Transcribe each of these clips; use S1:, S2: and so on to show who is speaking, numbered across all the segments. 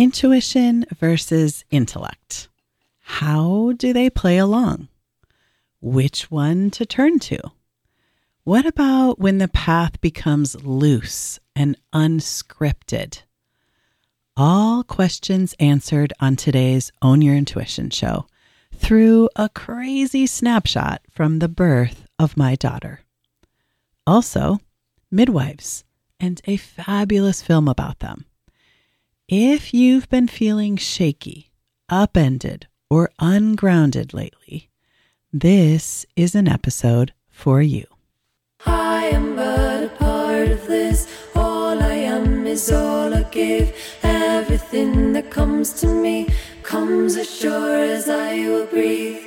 S1: Intuition versus intellect. How do they play along? Which one to turn to? What about when the path becomes loose and unscripted? All questions answered on today's Own Your Intuition show through a crazy snapshot from the birth of my daughter. Also, midwives and a fabulous film about them. If you've been feeling shaky, upended, or ungrounded lately, this is an episode for you.
S2: I am but a part of this. All I am is all I give. Everything that comes to me comes as sure as I will breathe.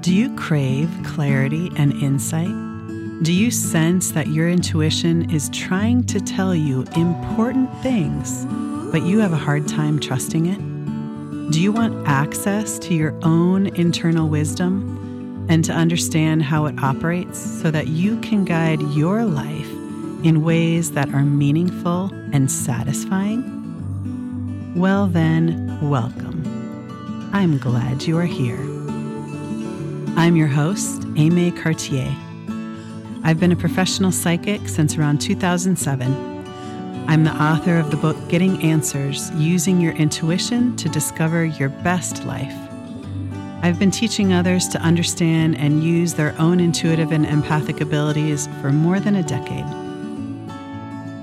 S1: Do you crave clarity and insight? Do you sense that your intuition is trying to tell you important things, but you have a hard time trusting it? Do you want access to your own internal wisdom and to understand how it operates so that you can guide your life in ways that are meaningful and satisfying? Well, then, welcome. I'm glad you are here. I'm your host, Aimee Cartier. I've been a professional psychic since around 2007. I'm the author of the book Getting Answers Using Your Intuition to Discover Your Best Life. I've been teaching others to understand and use their own intuitive and empathic abilities for more than a decade.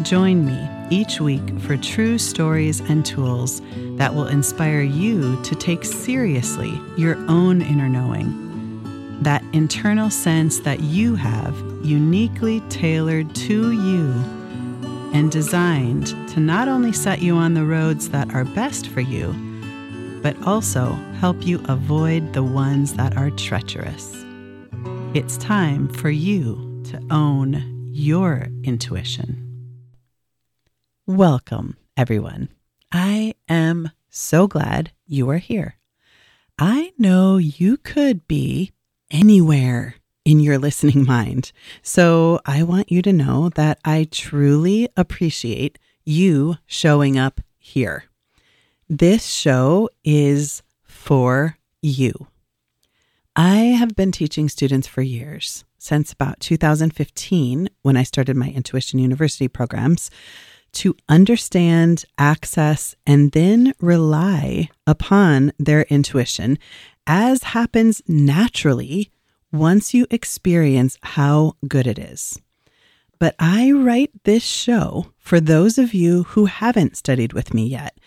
S1: Join me each week for true stories and tools that will inspire you to take seriously your own inner knowing that internal sense that you have uniquely tailored to you and designed to not only set you on the roads that are best for you, but also help you avoid the ones that are treacherous. It's time for you to own your intuition. Welcome, everyone. I am so glad you are here. I know you could be anywhere in your listening mind. So I want you to know that I truly appreciate you showing up here. This show is for you. I have been teaching students for years, since about 2015, when I started my Intuition University programs, to understand, access, and then rely upon their intuition as happens naturally once you experience how good it is. But I write this show for those of you who haven't studied with me yet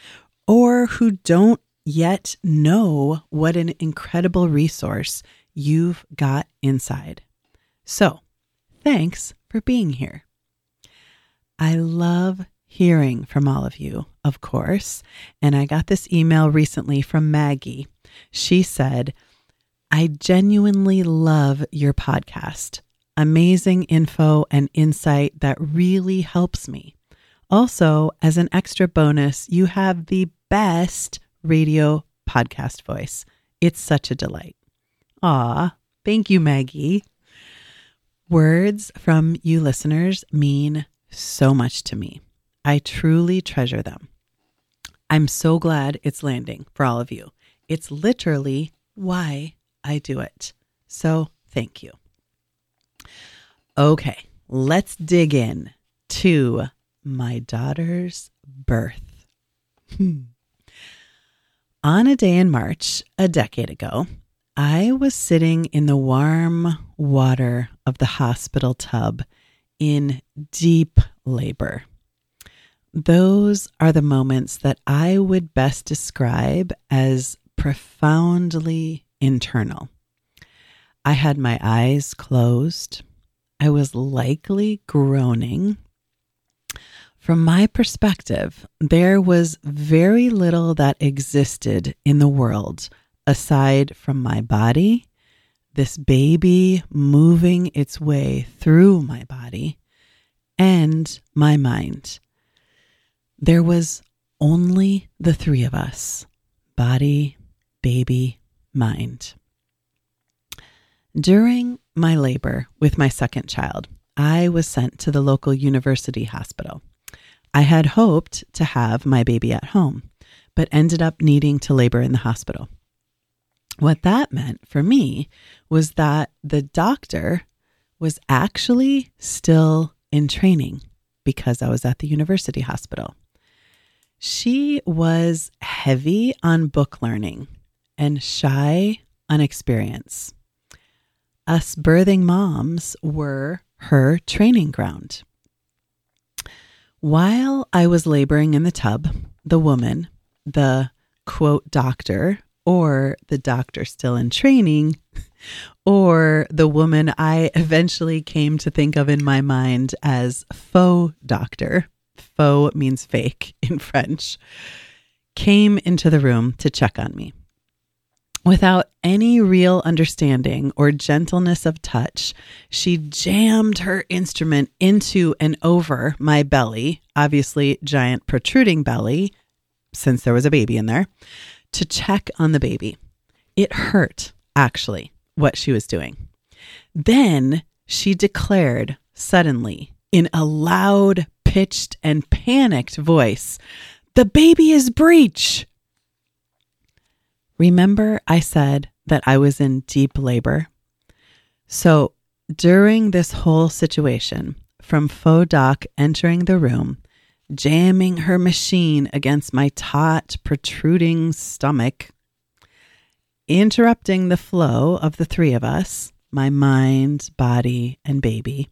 S1: or who don't yet know what an incredible resource you've got inside. So, thanks for being here. I love hearing from all of you, of course. And I got this email recently from Maggie. She said, I genuinely love your podcast. Amazing info and insight that really helps me. Also, as an extra bonus, you have the best radio podcast voice. It's such a delight. Aw, thank you, Maggie. Words from you listeners mean so much to me. I truly treasure them. I'm so glad it's landing for all of you. It's literally why I do it. So thank you. Okay, let's dig in to my daughter's birth. Hmm. On a day in March, a decade ago, I was sitting in the warm water of the hospital tub in deep labor. Those are the moments that I would best describe as profoundly internal. I had my eyes closed. I was likely groaning. From my perspective, there was very little that existed in the world aside from my body, this baby moving its way through my body, and my mind. There was only the three of us body, baby, mind. During my labor with my second child, I was sent to the local university hospital. I had hoped to have my baby at home, but ended up needing to labor in the hospital. What that meant for me was that the doctor was actually still in training because I was at the university hospital. She was heavy on book learning and shy on experience. Us birthing moms were her training ground. While I was laboring in the tub, the woman, the quote doctor, or the doctor still in training, or the woman I eventually came to think of in my mind as faux doctor, faux means fake in French, came into the room to check on me. Without any real understanding or gentleness of touch, she jammed her instrument into and over my belly, obviously, giant protruding belly, since there was a baby in there, to check on the baby. It hurt, actually, what she was doing. Then she declared suddenly in a loud, pitched, and panicked voice, The baby is breech. Remember, I said that I was in deep labor? So during this whole situation, from faux doc entering the room, jamming her machine against my taut, protruding stomach, interrupting the flow of the three of us, my mind, body, and baby,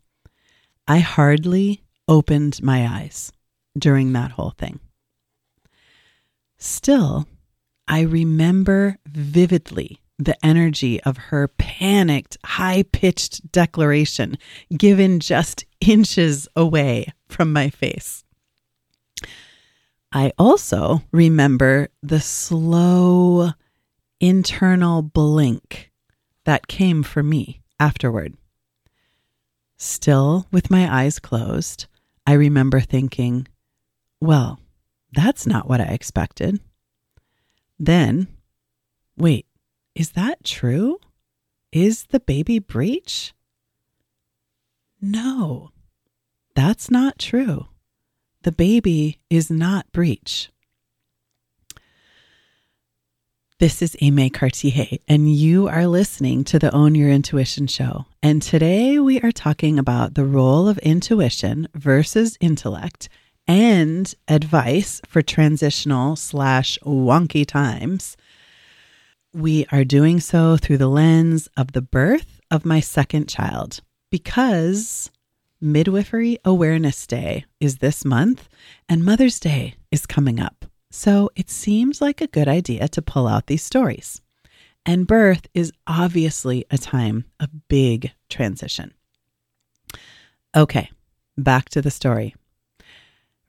S1: I hardly opened my eyes during that whole thing. Still, I remember vividly the energy of her panicked, high pitched declaration given just inches away from my face. I also remember the slow internal blink that came for me afterward. Still with my eyes closed, I remember thinking, well, that's not what I expected. Then, wait, is that true? Is the baby breech? No, that's not true. The baby is not breech. This is Aimee Cartier, and you are listening to the Own Your Intuition show. And today we are talking about the role of intuition versus intellect and advice for transitional slash wonky times. We are doing so through the lens of the birth of my second child because Midwifery Awareness Day is this month and Mother's Day is coming up. So it seems like a good idea to pull out these stories. And birth is obviously a time of big transition. Okay, back to the story.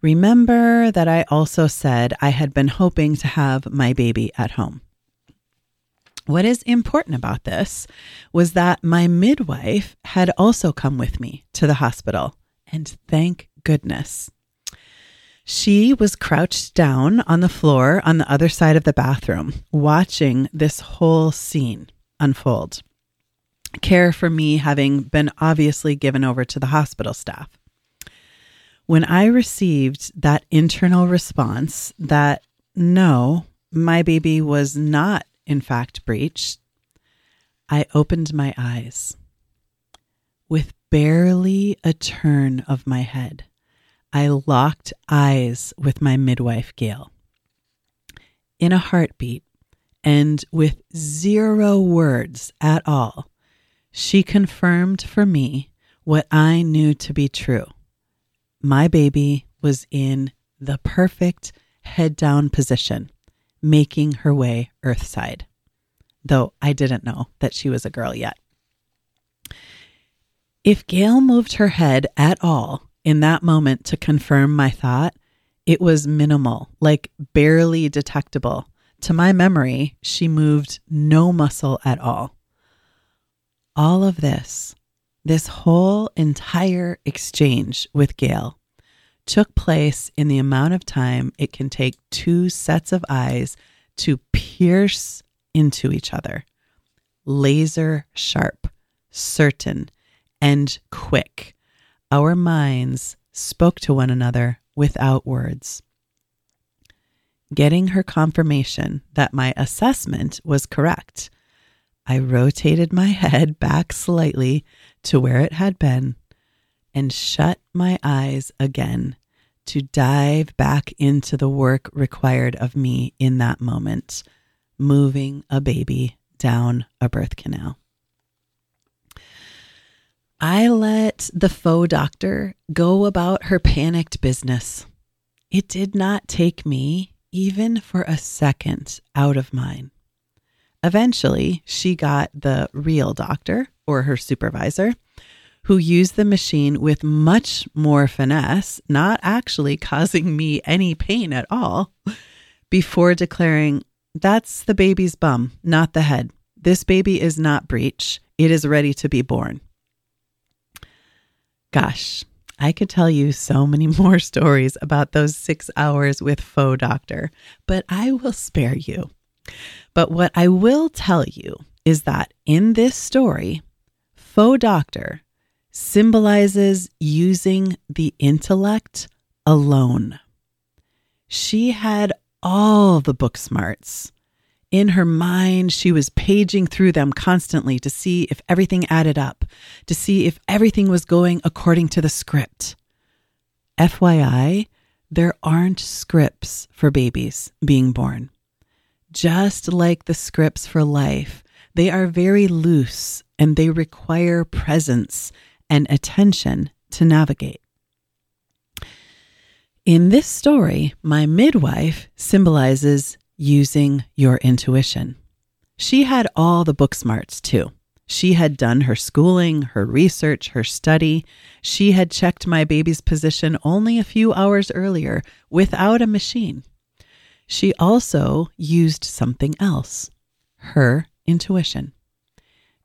S1: Remember that I also said I had been hoping to have my baby at home. What is important about this was that my midwife had also come with me to the hospital, and thank goodness. She was crouched down on the floor on the other side of the bathroom, watching this whole scene unfold. Care for me having been obviously given over to the hospital staff. When I received that internal response that no, my baby was not, in fact, breached, I opened my eyes. With barely a turn of my head, I locked eyes with my midwife, Gail. In a heartbeat and with zero words at all, she confirmed for me what I knew to be true. My baby was in the perfect head down position, making her way earthside, though I didn't know that she was a girl yet. If Gail moved her head at all, in that moment to confirm my thought, it was minimal, like barely detectable. To my memory, she moved no muscle at all. All of this, this whole entire exchange with Gail, took place in the amount of time it can take two sets of eyes to pierce into each other. Laser sharp, certain, and quick our minds spoke to one another without words. Getting her confirmation that my assessment was correct, I rotated my head back slightly to where it had been and shut my eyes again to dive back into the work required of me in that moment, moving a baby down a birth canal. I let the faux doctor go about her panicked business. It did not take me even for a second out of mine. Eventually, she got the real doctor or her supervisor who used the machine with much more finesse, not actually causing me any pain at all, before declaring, That's the baby's bum, not the head. This baby is not breech. It is ready to be born. Gosh, I could tell you so many more stories about those six hours with faux doctor, but I will spare you. But what I will tell you is that in this story, faux doctor symbolizes using the intellect alone. She had all the book smarts. In her mind, she was paging through them constantly to see if everything added up, to see if everything was going according to the script. FYI, there aren't scripts for babies being born. Just like the scripts for life, they are very loose and they require presence and attention to navigate. In this story, my midwife symbolizes using your intuition. She had all the book smarts too. She had done her schooling, her research, her study. She had checked my baby's position only a few hours earlier without a machine. She also used something else her intuition.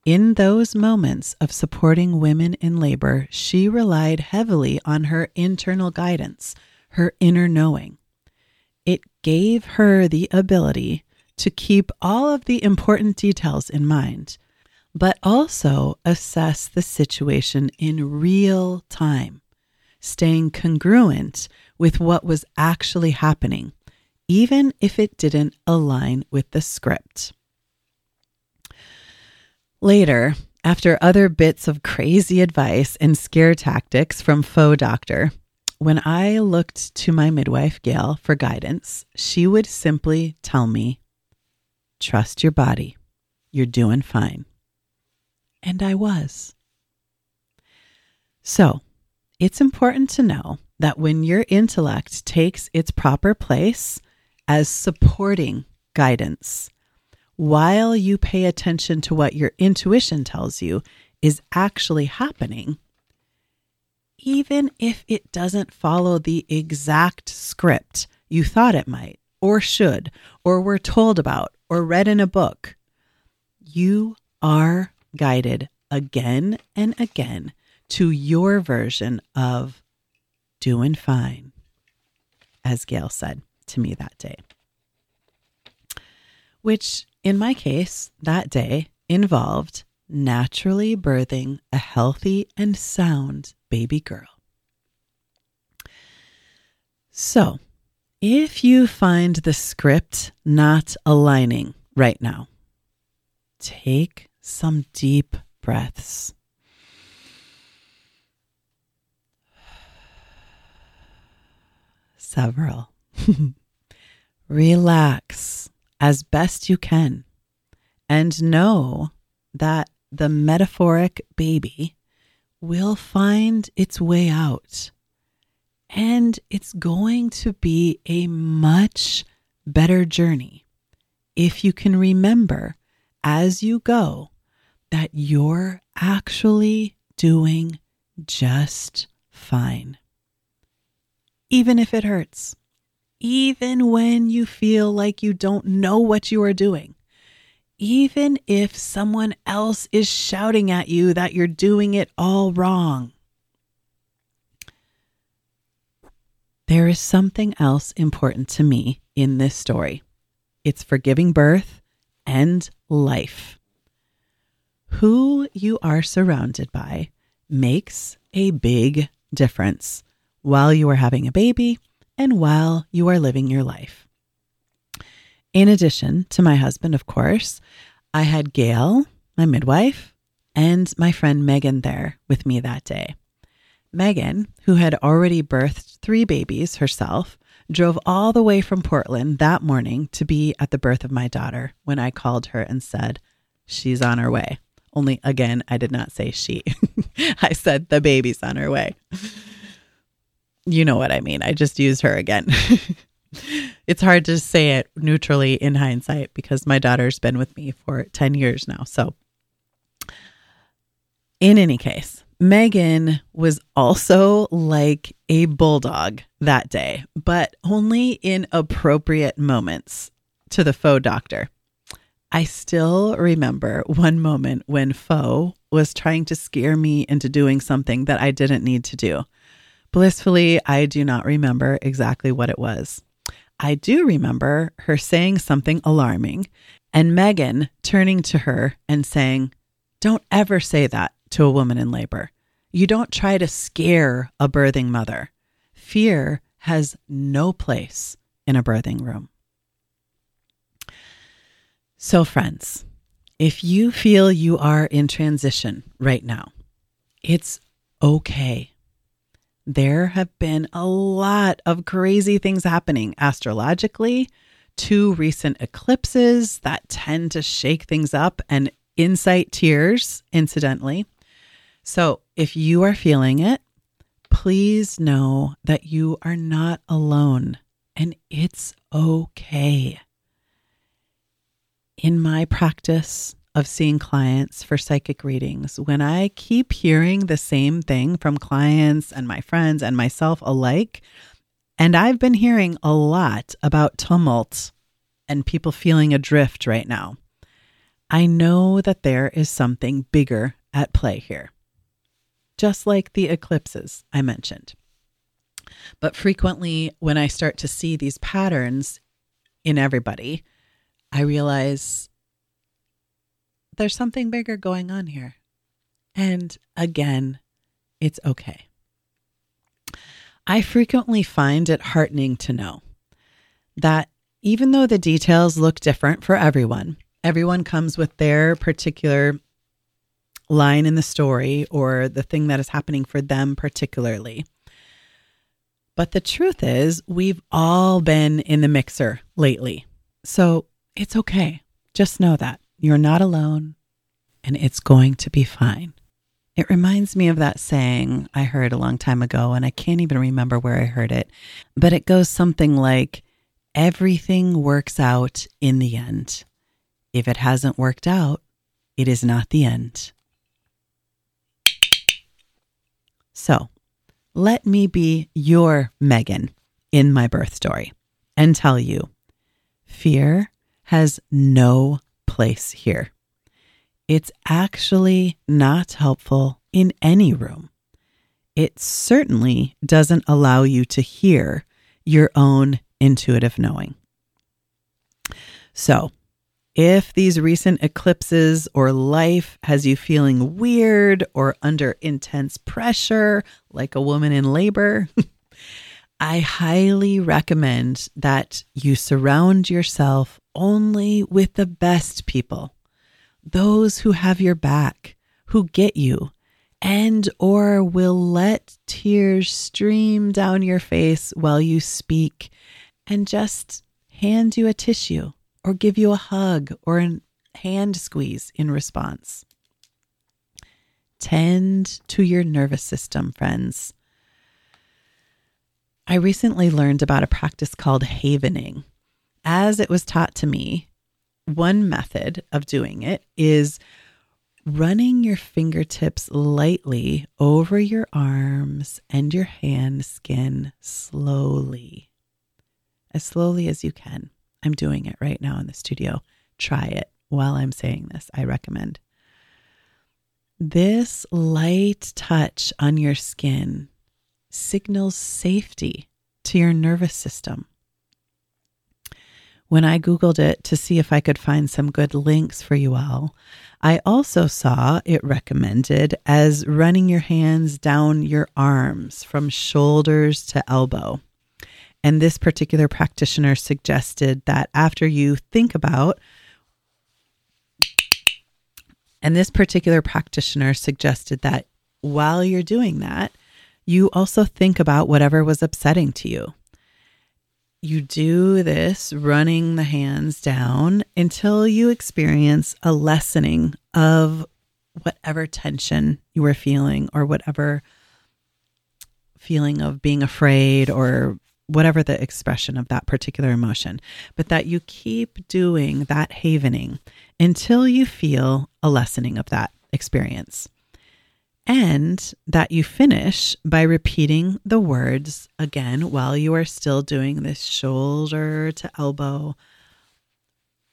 S1: In those moments of supporting women in labor, she relied heavily on her internal guidance, her inner knowing. It gave her the ability to keep all of the important details in mind, but also assess the situation in real time, staying congruent with what was actually happening, even if it didn't align with the script. Later, after other bits of crazy advice and scare tactics from faux doctor, when I looked to my midwife, Gail, for guidance, she would simply tell me, Trust your body. You're doing fine. And I was. So, it's important to know that when your intellect takes its proper place as supporting guidance, while you pay attention to what your intuition tells you is actually happening, even if it doesn't follow the exact script you thought it might, or should, or were told about, or read in a book, you are guided again and again to your version of doing fine, as Gail said to me that day. Which in my case, that day involved naturally birthing a healthy and sound baby girl. So, if you find the script not aligning right now, take some deep breaths. Several. Relax as best you can and know that the metaphoric baby will find its way out. And it's going to be a much better journey if you can remember as you go that you're actually doing just fine. Even if it hurts even when you feel like you don't know what you are doing, even if someone else is shouting at you that you're doing it all wrong. There is something else important to me in this story it's for giving birth and life. Who you are surrounded by makes a big difference while you are having a baby and while you are living your life. In addition to my husband, of course, I had Gail, my midwife, and my friend Megan there with me that day. Megan, who had already birthed three babies herself, drove all the way from Portland that morning to be at the birth of my daughter when I called her and said, She's on her way. Only again, I did not say she. I said the baby's on her way. You know what I mean. I just used her again. it's hard to say it neutrally in hindsight because my daughter's been with me for 10 years now. So, in any case, Megan was also like a bulldog that day, but only in appropriate moments to the faux doctor. I still remember one moment when Faux was trying to scare me into doing something that I didn't need to do. Blissfully, I do not remember exactly what it was. I do remember her saying something alarming and Megan turning to her and saying, Don't ever say that to a woman in labor. You don't try to scare a birthing mother. Fear has no place in a birthing room. So, friends, if you feel you are in transition right now, it's okay. There have been a lot of crazy things happening astrologically, two recent eclipses that tend to shake things up, and insight tears, incidentally. So if you are feeling it, please know that you are not alone and it's okay. In my practice of seeing clients for psychic readings, when I keep hearing the same thing from clients and my friends and myself alike, and I've been hearing a lot about tumult and people feeling adrift right now, I know that there is something bigger at play here just like the eclipses I mentioned. But frequently, when I start to see these patterns in everybody, I realize there's something bigger going on here. And again, it's okay. I frequently find it heartening to know that even though the details look different for everyone, everyone comes with their particular line in the story or the thing that is happening for them particularly. But the truth is, we've all been in the mixer lately. So it's okay. Just know that you're not alone and it's going to be fine. It reminds me of that saying I heard a long time ago, and I can't even remember where I heard it, but it goes something like Everything works out in the end. If it hasn't worked out, it is not the end. So let me be your Megan in my birth story and tell you fear has no place here. It's actually not helpful in any room. It certainly doesn't allow you to hear your own intuitive knowing. So, if these recent eclipses or life has you feeling weird or under intense pressure, like a woman in labor, I highly recommend that you surround yourself only with the best people, those who have your back, who get you, and or will let tears stream down your face while you speak and just hand you a tissue or give you a hug or a hand squeeze in response. Tend to your nervous system, friends. I recently learned about a practice called havening. As it was taught to me, one method of doing it is running your fingertips lightly over your arms and your hand skin slowly, as slowly as you can. I'm doing it right now in the studio. Try it while I'm saying this. I recommend. This light touch on your skin signals safety to your nervous system. When I Googled it to see if I could find some good links for you all, I also saw it recommended as running your hands down your arms from shoulders to elbow. And this particular practitioner suggested that after you think about, and this particular practitioner suggested that while you're doing that, you also think about whatever was upsetting to you you do this running the hands down until you experience a lessening of whatever tension you were feeling or whatever feeling of being afraid or whatever the expression of that particular emotion, but that you keep doing that havening until you feel a lessening of that experience and that you finish by repeating the words again while you are still doing this shoulder to elbow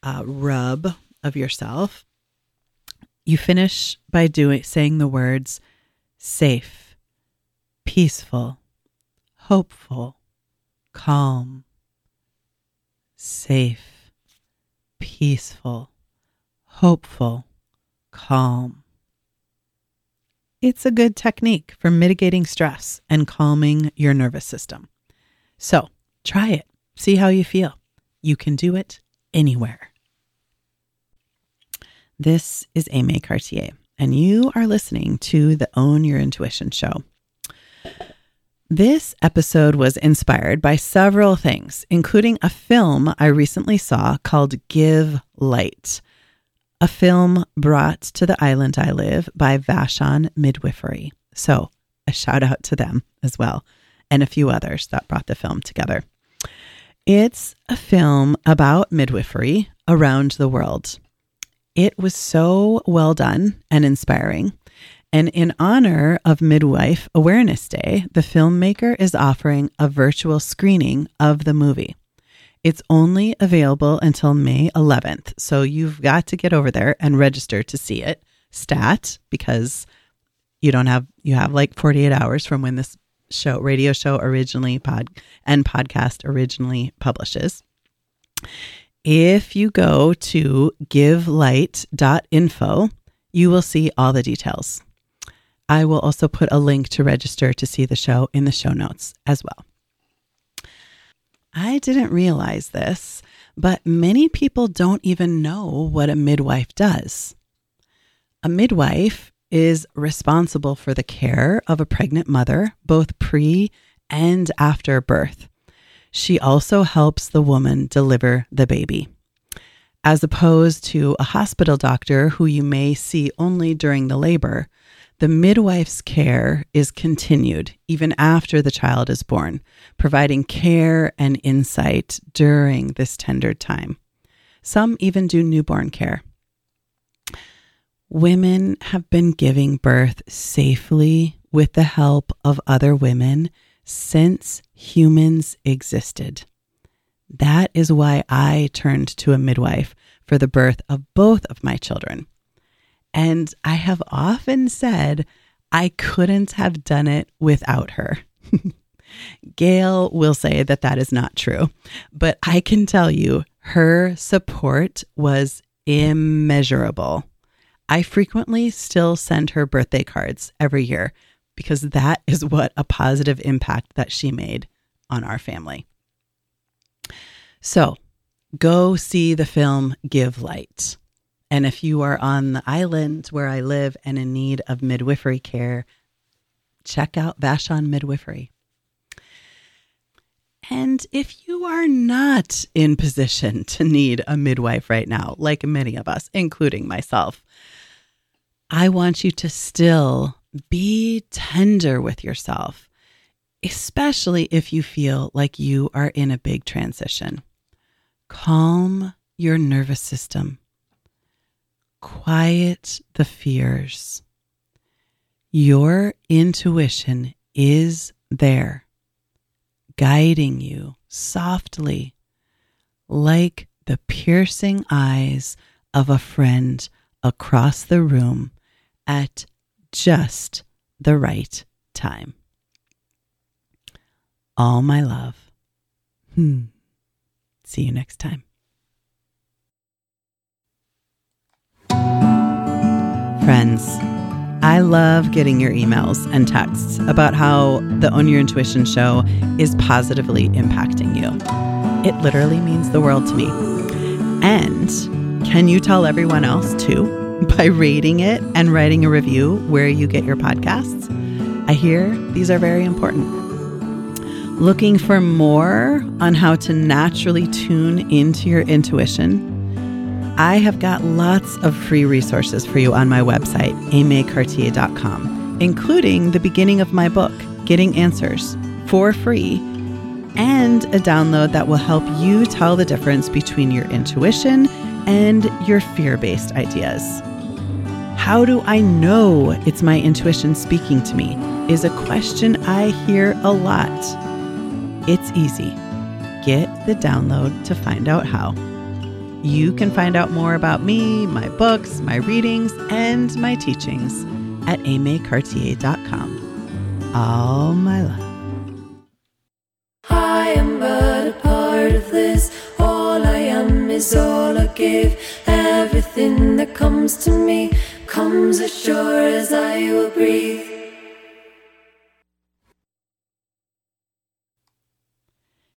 S1: uh, rub of yourself. You finish by doing saying the words safe, peaceful, hopeful, calm, safe, peaceful, hopeful, calm it's a good technique for mitigating stress and calming your nervous system. So try it, see how you feel. You can do it anywhere. This is Aimee Cartier, and you are listening to the Own Your Intuition show. This episode was inspired by several things, including a film I recently saw called Give Light a film brought to the island I live by Vashon Midwifery. So, a shout out to them as well, and a few others that brought the film together. It's a film about midwifery around the world. It was so well done and inspiring. And in honor of Midwife Awareness Day, the filmmaker is offering a virtual screening of the movie. It's only available until May 11th. So you've got to get over there and register to see it stat because you don't have you have like 48 hours from when this show radio show originally pod and podcast originally publishes. If you go to givelight.info, you will see all the details. I will also put a link to register to see the show in the show notes as well. I didn't realize this, but many people don't even know what a midwife does. A midwife is responsible for the care of a pregnant mother, both pre and after birth. She also helps the woman deliver the baby. As opposed to a hospital doctor who you may see only during the labor, the midwife's care is continued even after the child is born, providing care and insight during this tender time. Some even do newborn care. Women have been giving birth safely with the help of other women since humans existed. That is why I turned to a midwife for the birth of both of my children. And I have often said I couldn't have done it without her. Gail will say that that is not true, but I can tell you her support was immeasurable. I frequently still send her birthday cards every year because that is what a positive impact that she made on our family. So go see the film Give Light. And if you are on the island where I live and in need of midwifery care, check out Vashon Midwifery. And if you are not in position to need a midwife right now, like many of us, including myself, I want you to still be tender with yourself, especially if you feel like you are in a big transition. Calm your nervous system quiet the fears. Your intuition is there, guiding you softly, like the piercing eyes of a friend across the room at just the right time. All my love. Hmm. See you next time. Friends, I love getting your emails and texts about how the Own Your Intuition show is positively impacting you. It literally means the world to me. And can you tell everyone else too by rating it and writing a review where you get your podcasts? I hear these are very important. Looking for more on how to naturally tune into your intuition? I have got lots of free resources for you on my website, aimeecartier.com, including the beginning of my book, Getting Answers, for free, and a download that will help you tell the difference between your intuition and your fear based ideas. How do I know it's my intuition speaking to me? Is a question I hear a lot. It's easy. Get the download to find out how. You can find out more about me, my books, my readings, and my teachings at aimeecartier.com. All my love.
S2: I am but a part of this. All I am is all I give. Everything that comes to me comes as sure as I will breathe.